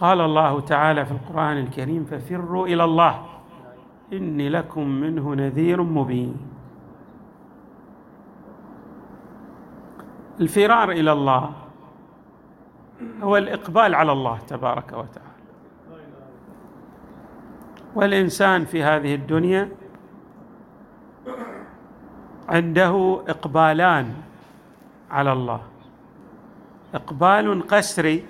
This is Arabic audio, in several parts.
قال الله تعالى في القرآن الكريم ففروا إلى الله. إني لكم منه نذير مبين. الفرار إلى الله هو الإقبال على الله تبارك وتعالى. والإنسان في هذه الدنيا عنده إقبالان على الله. إقبال قسري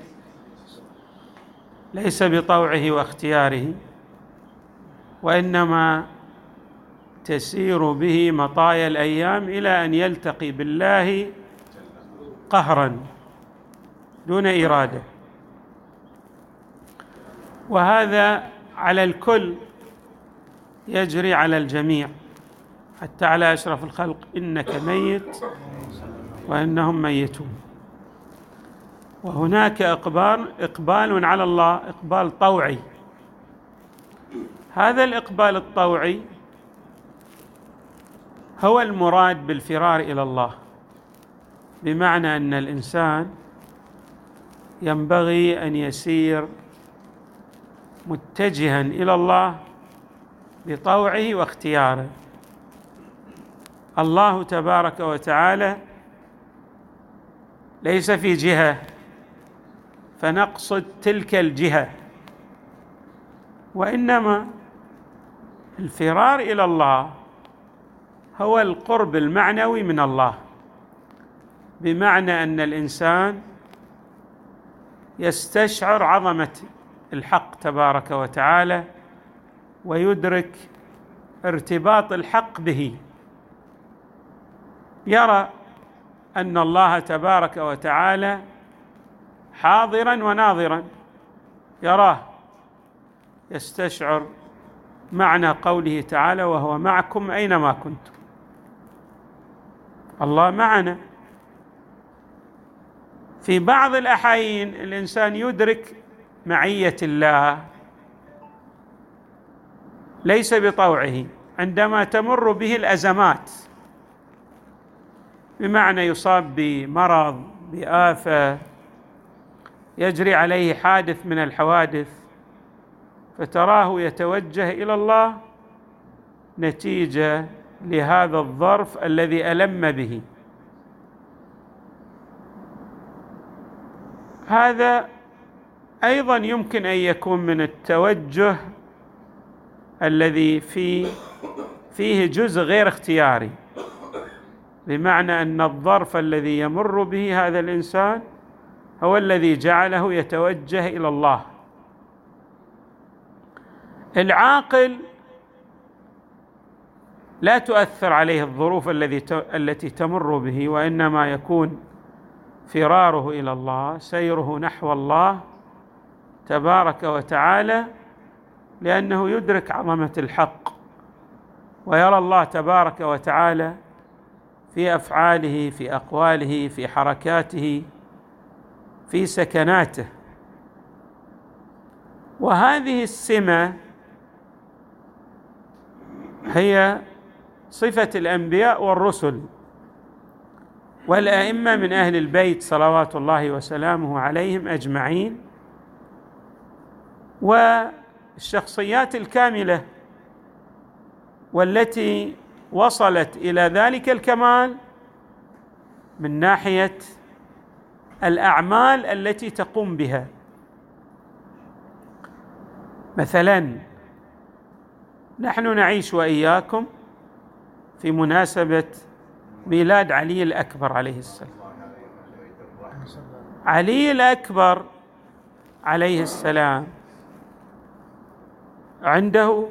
ليس بطوعه واختياره وإنما تسير به مطايا الأيام إلى أن يلتقي بالله قهرا دون إرادة. وهذا على الكل يجري على الجميع حتى على أشرف الخلق إنك ميت وإنهم ميتون. وهناك إقبال إقبال على الله إقبال طوعي. هذا الإقبال الطوعي هو المراد بالفرار إلى الله بمعنى أن الإنسان ينبغي أن يسير متجها إلى الله بطوعه واختياره. الله تبارك وتعالى ليس في جهة فنقصد تلك الجهة. وإنما الفرار إلى الله هو القرب المعنوي من الله. بمعنى أن الإنسان يستشعر عظمة الحق تبارك وتعالى ويدرك ارتباط الحق به. يرى أن الله تبارك وتعالى حاضرا وناظرا. يراه يستشعر معنى قوله تعالى وهو معكم أينما كنتم. الله معنا. في بعض الأحايين الإنسان يدرك معية الله ليس بطوعه عندما تمر به الأزمات بمعنى يصاب بمرض بآفة يجري عليه حادث من الحوادث فتراه يتوجه إلى الله نتيجة لهذا الظرف الذي ألم به. هذا أيضا يمكن أن يكون من التوجه الذي في فيه جزء غير اختياري بمعنى أن الظرف الذي يمر به هذا الإنسان هو الذي جعله يتوجه إلى الله. العاقل لا تؤثر عليه الظروف الذي التي تمر به وإنما يكون فراره إلى الله سيره نحو الله تبارك وتعالى لأنه يدرك عظمة الحق ويرى الله تبارك وتعالى في أفعاله في أقواله في حركاته. في سكناته. وهذه السمة هي صفة الأنبياء والرسل والأئمة من أهل البيت صلوات الله وسلامه عليهم أجمعين. والشخصيات الكاملة والتي وصلت إلى ذلك الكمال من ناحية الأعمال التي تقوم بها. مثلا نحن نعيش وإياكم في مناسبة ميلاد علي الأكبر عليه السلام. علي الأكبر عليه السلام. عنده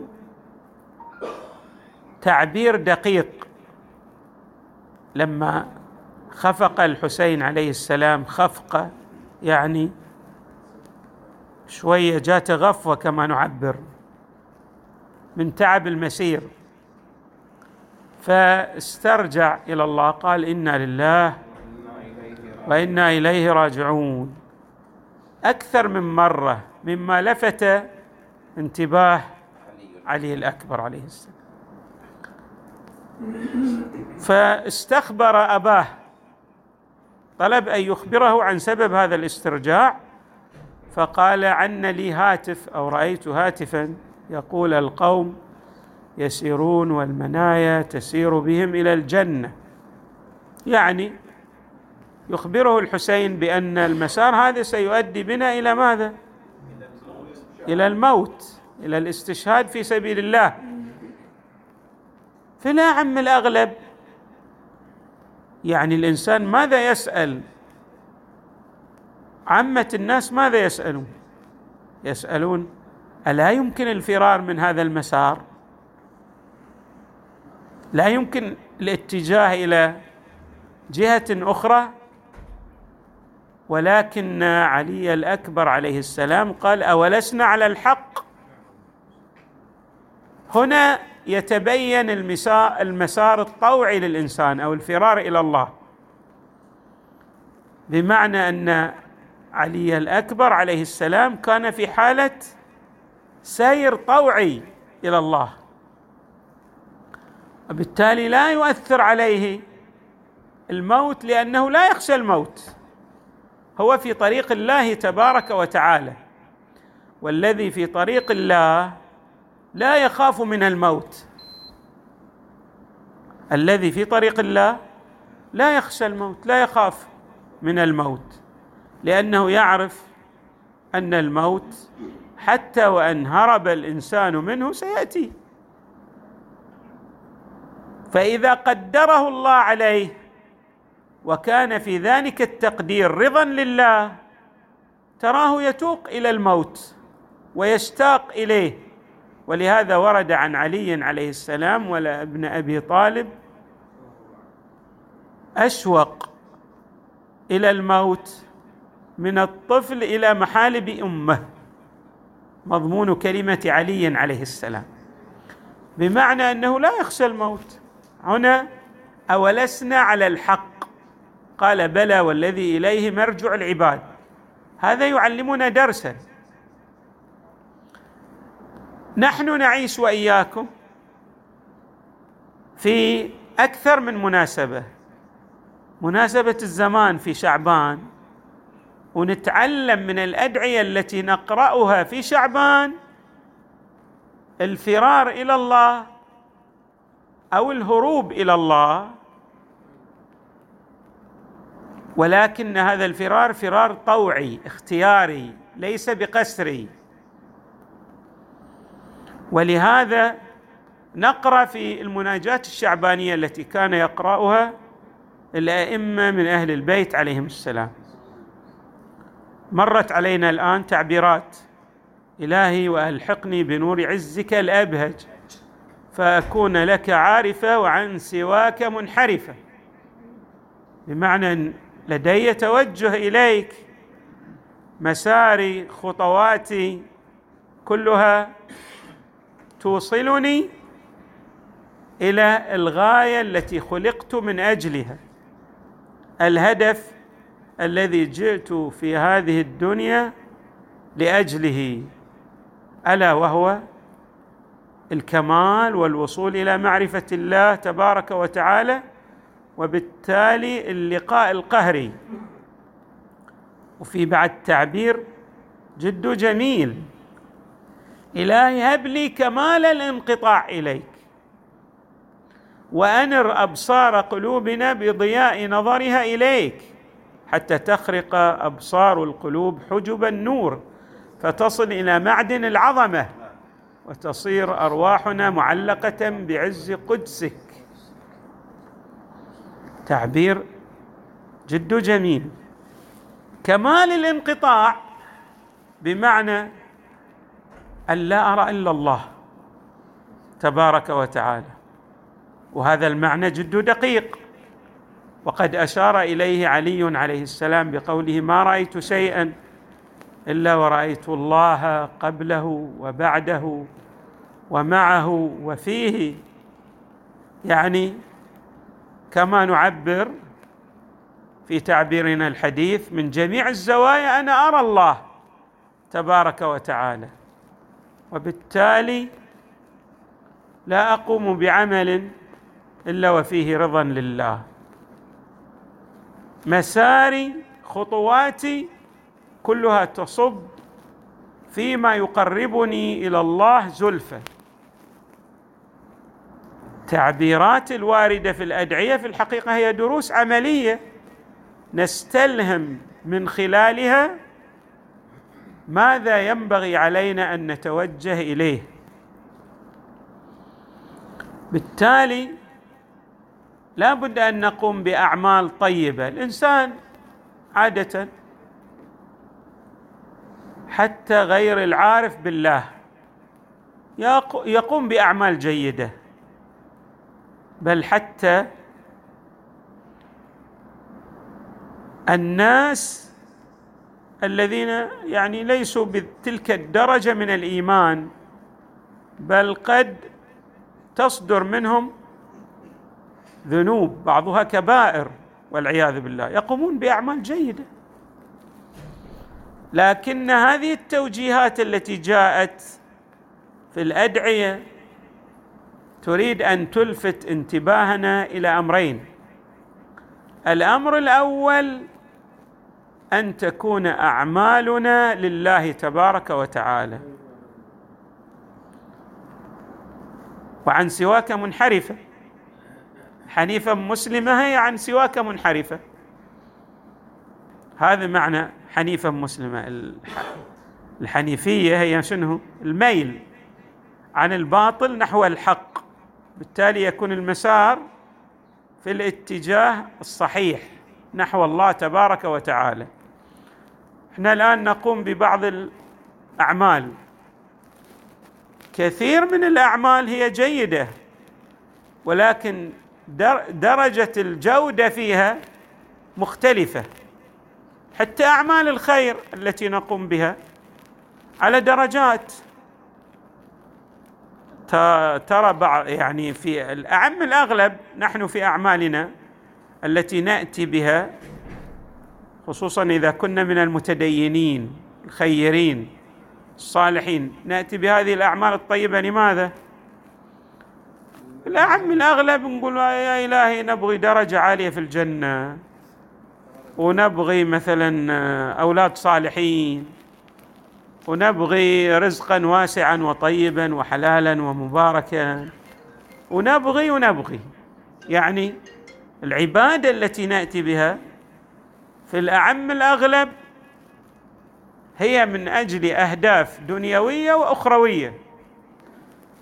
تعبير دقيق لما خفق الحسين عليه السلام خفقه يعني شوية جات غفوه كما نعبر من تعب المسير. فاسترجع إلى الله قال إنا لله وإنا إليه راجعون. أكثر من مرة مما لفت انتباه علي الأكبر عليه السلام. فاستخبر أباه طلب أن يخبره عن سبب هذا الاسترجاع فقال عن لي هاتف أو رأيت هاتفا يقول القوم يسيرون والمنايا تسير بهم إلى الجنة. يعني يخبره الحسين بأن المسار هذا سيؤدي بنا إلى ماذا؟ إلى الموت إلى الاستشهاد في سبيل الله. فلا عم الأغلب يعني الإنسان ماذا يسأل؟ عامة الناس ماذا يسألون؟ يسألون ألا يمكن الفرار من هذا المسار؟ لا يمكن الاتجاه إلى جهة أخرى؟ ولكن علي الأكبر عليه السلام قال أولسنا على الحق؟ هنا يتبين المسار الطوعي للإنسان أو الفرار إلى الله. بمعنى أن علي الأكبر عليه السلام كان في حالة سير طوعي إلى الله. وبالتالي لا يؤثر عليه الموت لأنه لا يخشى الموت. هو في طريق الله تبارك وتعالى. والذي في طريق الله لا يخاف من الموت. الذي في طريق الله لا يخشى الموت لا يخاف من الموت. لأنه يعرف أن الموت حتى وأن هرب الإنسان منه سيأتي. فإذا قدره الله عليه وكان في ذلك التقدير رضا لله تراه يتوق إلى الموت ويشتاق إليه. ولهذا ورد عن علي عليه السلام ولا ابن أبي طالب أشوق إلى الموت من الطفل إلى محالب أمه مضمون كلمة علي عليه السلام. بمعنى أنه لا يخشى الموت. هنا أولسنا على الحق. قال بلى والذي إليه مرجع العباد. هذا يعلمنا درسا. نحن نعيش وإياكم في أكثر من مناسبة. مناسبة الزمان في شعبان ونتعلم من الأدعية التي نقرأها في شعبان الفرار إلى الله أو الهروب إلى الله. ولكن هذا الفرار فرار طوعي اختياري ليس بقسري. ولهذا نقرأ في المناجات الشعبانية التي كان يقرأها الأئمة من أهل البيت عليهم السلام. مرت علينا الآن تعبيرات إلهي وألحقني بنور عزك الأبهج فأكون لك عارفة وعن سواك منحرفة. بمعنى لدي توجه إليك مساري خطواتي كلها توصلني إلى الغاية التي خلقت من أجلها. الهدف الذي جئت في هذه الدنيا لأجله ألا وهو الكمال والوصول إلى معرفة الله تبارك وتعالى وبالتالي اللقاء القهري. وفي بعد تعبير جد جميل. إلهي هب لي كمال الانقطاع إليك. وأنر أبصار قلوبنا بضياء نظرها إليك. حتى تخرق أبصار القلوب حجب النور فتصل إلى معدن العظمة وتصير أرواحنا معلقة بعز قدسك. تعبير جد جميل. كمال الانقطاع بمعنى أن لا أرى إلا الله تبارك وتعالى. وهذا المعنى جد دقيق. وقد أشار إليه علي عليه السلام بقوله ما رأيت شيئا إلا ورأيت الله قبله وبعده ومعه وفيه. يعني كما نعبر في تعبيرنا الحديث من جميع الزوايا أنا أرى الله تبارك وتعالى. وبالتالي لا أقوم بعمل إلا وفيه رضا لله. مساري خطواتي كلها تصب فيما يقربني إلى الله زلفى. التعبيرات الواردة في الأدعية في الحقيقة هي دروس عملية نستلهم من خلالها ماذا ينبغي علينا أن نتوجه إليه؟ بالتالي لا بد أن نقوم بأعمال طيبة. الإنسان عادة حتى غير العارف بالله يقوم بأعمال جيدة بل حتى الناس الذين يعني ليسوا بتلك الدرجة من الإيمان بل قد تصدر منهم ذنوب بعضها كبائر والعياذ بالله. يقومون بأعمال جيدة. لكن هذه التوجيهات التي جاءت في الأدعية تريد أن تلفت انتباهنا إلى أمرين. الأمر الأول أن تكون أعمالنا لله تبارك وتعالى. وعن سواك منحرفة. حنيفا مسلمة هي عن سواك منحرفة. هذا معنى حنيفا مسلمة. الحنيفية هي شنو؟ الميل عن الباطل نحو الحق. بالتالي يكون المسار في الاتجاه الصحيح نحو الله تبارك وتعالى. إحنا الآن نقوم ببعض الأعمال. كثير من الأعمال هي جيدة ولكن درجة الجودة فيها مختلفة. حتى أعمال الخير التي نقوم بها على درجات ترى بعض يعني في الأعم الأغلب نحن في أعمالنا التي نأتي بها خصوصا إذا كنا من المتدينين الخيرين الصالحين. نأتي بهذه الأعمال الطيبة لماذا؟ الأعم الأغلب نقول يا إلهي نبغي درجة عالية في الجنة ونبغي مثلا أولاد صالحين ونبغي رزقا واسعا وطيبا وحلالا ومباركا. ونبغي ونبغي. يعني العبادة التي نأتي بها في الأعم الأغلب هي من أجل أهداف دنيوية وأخروية.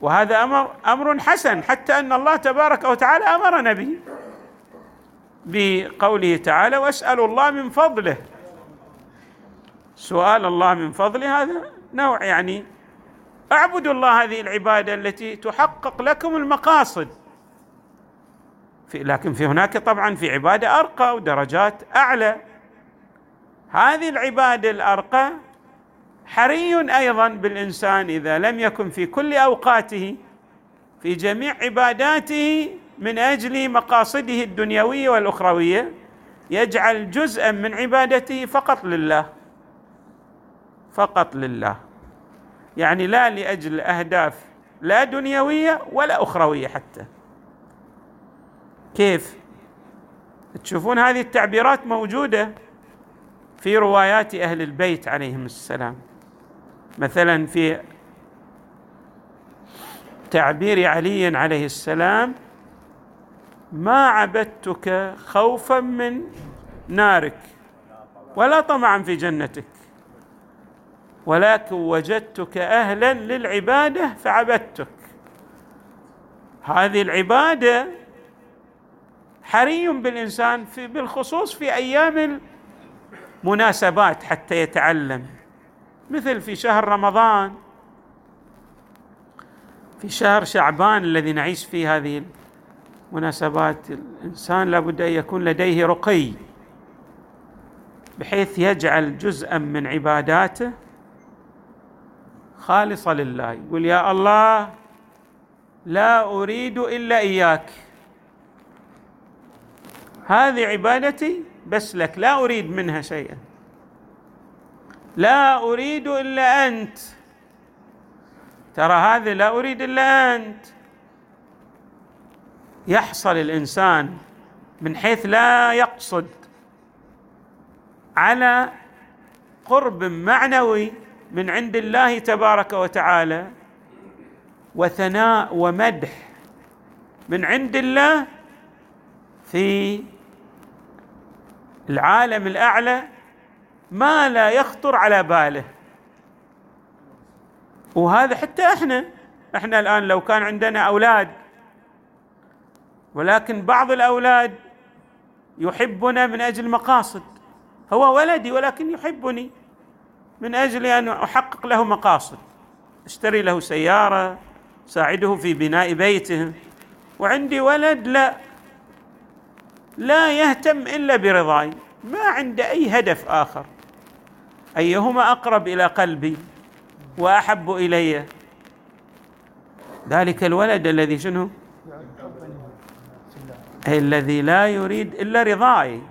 وهذا أمر أمر حسن حتى أن الله تبارك وتعالى أمرنا به. بقوله تعالى واسألوا الله من فضله. سؤال الله من فضله هذا نوع يعني أعبدوا الله هذه العبادة التي تحقق لكم المقاصد. في لكن في هناك طبعا في عبادة أرقى ودرجات أعلى. هذه العباده الأرقى حري أيضا بالإنسان إذا لم يكن في كل أوقاته في جميع عباداته من أجل مقاصده الدنيوية والأخروية يجعل جزءا من عبادته فقط لله فقط لله. يعني لا لأجل أهداف لا دنيوية ولا أخروية حتى. كيف؟ تشوفون هذه التعبيرات موجودة. في روايات أهل البيت عليهم السلام. مثلا في تعبير علي عليه السلام ما عبدتك خوفا من نارك ولا طمعا في جنتك ولكن وجدتك أهلا للعبادة فعبدتك. هذه العبادة حري بالإنسان في بالخصوص في أيام المناسبات حتى يتعلم. مثل في شهر رمضان. في شهر شعبان الذي نعيش فيه هذه مناسبات الإنسان لابد أن يكون لديه رقي بحيث يجعل جزءا من عباداته خالصه لله. يقول يا الله لا أريد إلا إياك. هذه عبادتي بس لك لا أريد منها شيئا. لا أريد إلا أنت. ترى هذه لا أريد إلا أنت. يحصل الإنسان من حيث لا يقصد على قرب معنوي من عند الله تبارك وتعالى وثناء ومدح من عند الله في العالم الأعلى ما لا يخطر على باله. وهذا حتى إحنا إحنا الآن لو كان عندنا أولاد ولكن بعض الأولاد يحبنا من أجل مقاصد. هو ولدي ولكن يحبني من أجل أن أحقق له مقاصد. أشتري له سيارة ساعده في بناء بيته. وعندي ولد لا. لا يهتم إلا برضاي. ما عنده أي هدف آخر. أيهما أقرب إلى قلبي وأحب إلي؟ ذلك الولد الذي شنو؟ الذي لا يريد إلا رضاي.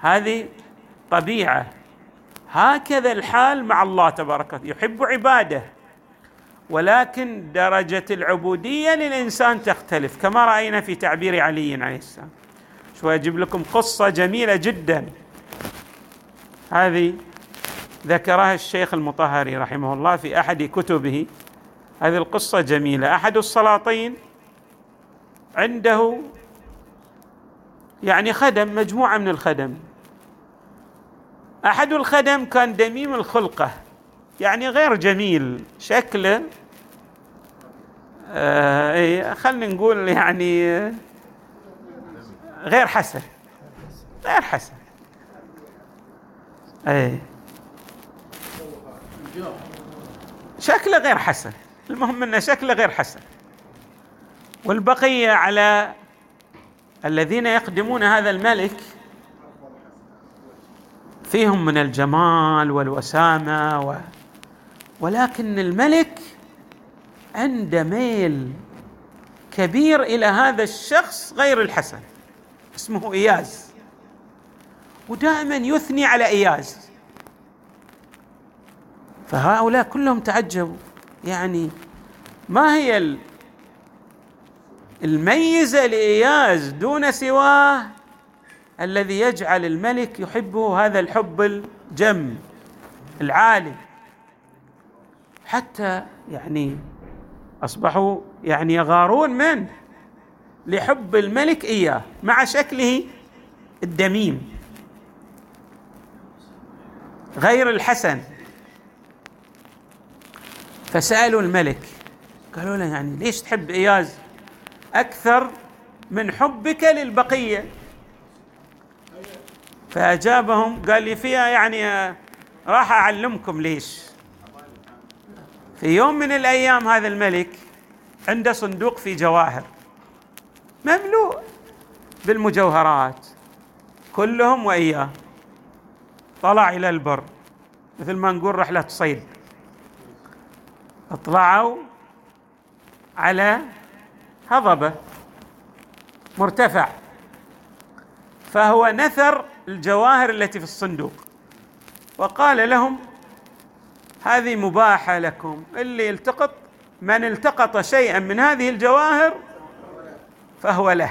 هذه طبيعة. هكذا الحال مع الله تبارك وتعالى. يحب عباده. ولكن درجة العبودية للإنسان تختلف كما رأينا في تعبير علي عليه السلام. شوي أجيب لكم قصة جميلة جدا. هذه ذكرها الشيخ المطهري رحمه الله في أحد كتبه. هذه القصة جميلة. أحد السلاطين عنده يعني خدم مجموعة من الخدم. أحد الخدم كان دميم الخلقة يعني غير جميل شكله. آه إيه، خلينا نقول يعني غير حسن. غير حسن. اي شكله غير حسن. المهم ان شكله غير حسن. والبقية على الذين يخدمون هذا الملك فيهم من الجمال والوسامة و ولكن الملك عنده ميل كبير إلى هذا الشخص غير الحسن. اسمه إياز. ودائما يثني على إياز. فهؤلاء كلهم تعجبوا. يعني ما هي الميزة لإياز دون سواه الذي يجعل الملك يحبه هذا الحب الجم العالي. حتى يعني أصبحوا يعني يغارون منه لحب الملك إياه مع شكله الدميم. غير الحسن. فسألوا الملك. قالوا له يعني ليش تحب إياز أكثر من حبك للبقية؟ فأجابهم قال لي فيها يعني راح أعلمكم ليش. في يوم من الأيام هذا الملك عنده صندوق في جواهر. مملوء بالمجوهرات كلهم وإياه. طلع إلى البر مثل ما نقول رحلة صيد. اطلعوا على هضبة مرتفع. فهو نثر الجواهر التي في الصندوق. وقال لهم هذه مباحة لكم اللي التقط من التقط شيئا من هذه الجواهر فهو له.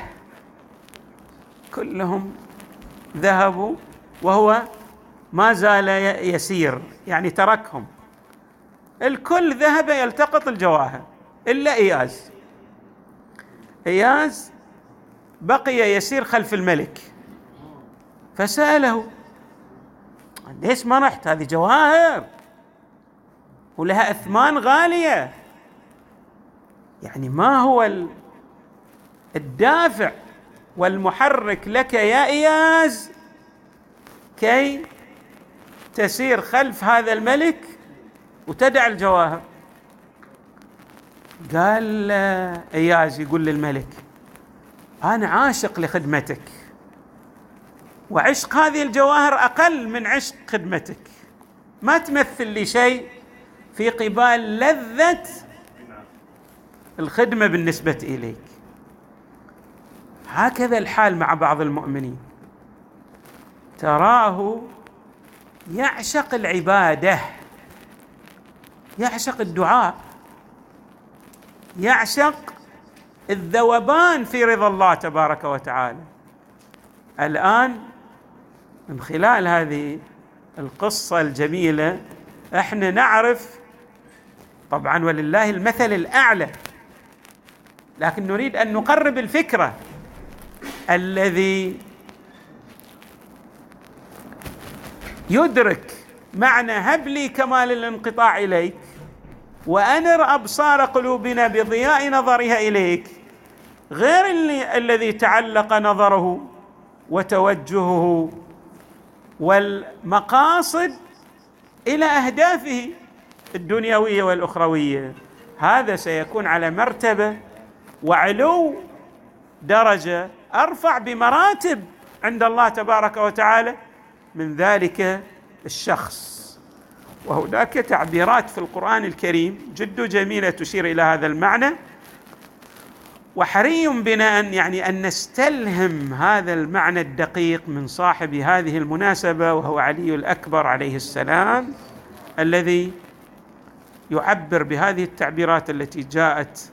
كلهم ذهبوا وهو ما زال يسير يعني تركهم. الكل ذهب يلتقط الجواهر إلا إياز. إياز بقي يسير خلف الملك. فسأله ليش ما رحت؟ هذه جواهر ولها أثمان غالية. يعني ما هو الدافع والمحرك لك يا إياز كي تسير خلف هذا الملك وتدع الجواهر. قال إياز يقول للملك أنا عاشق لخدمتك وعشق هذه الجواهر أقل من عشق خدمتك. ما تمثل لي شيء في قبال لذة الخدمة بالنسبة إليك. هكذا الحال مع بعض المؤمنين. تراه يعشق العبادة يعشق الدعاء يعشق الذوبان في رضا الله تبارك وتعالى. الآن من خلال هذه القصة الجميلة إحنا نعرف طبعا ولله المثل الأعلى لكن نريد أن نقرب الفكرة. الذي يدرك معنى هب لي كمال الانقطاع إليك وأنر أبصار قلوبنا بضياء نظرها إليك غير اللي الذي تعلق نظره وتوجهه والمقاصد إلى أهدافه الدنيوية والأخروية. هذا سيكون على مرتبة وعلو درجة أرفع بمراتب عند الله تبارك وتعالى من ذلك الشخص. وهناك تعبيرات في القرآن الكريم جد جميلة تشير إلى هذا المعنى. وحري بنا أن يعني أن نستلهم هذا المعنى الدقيق من صاحب هذه المناسبة وهو علي الأكبر عليه السلام الذي يعبر بهذه التعبيرات التي جاءت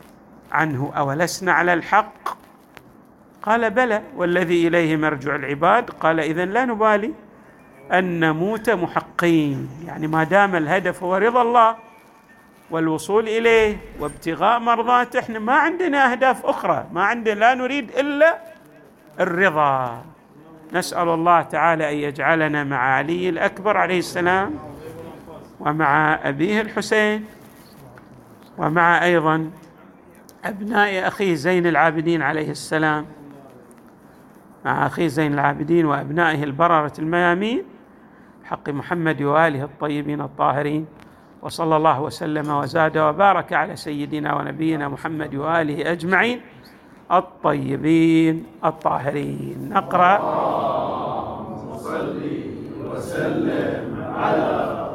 عنه. أولسنا على الحق؟ قال بلى والذي إليه مرجع العباد. قال اذا لا نبالي أن نموت محقين. يعني ما دام الهدف هو رضا الله والوصول إليه وابتغاء مرضاته إحنا ما عندنا أهداف أخرى. ما عندنا لا نريد إلا الرضا. نسأل الله تعالى أن يجعلنا مع علي الأكبر عليه السلام ومع أبيه الحسين ومع أيضا أبناء أخيه زين العابدين عليه السلام. مع اخيه زين العابدين وأبنائه البررة الميامين حق محمد وآله الطيبين الطاهرين. وصلى الله وسلم وزاد وبارك على سيدنا ونبينا محمد وآله أجمعين الطيبين الطاهرين. نقرأ صل وسلم على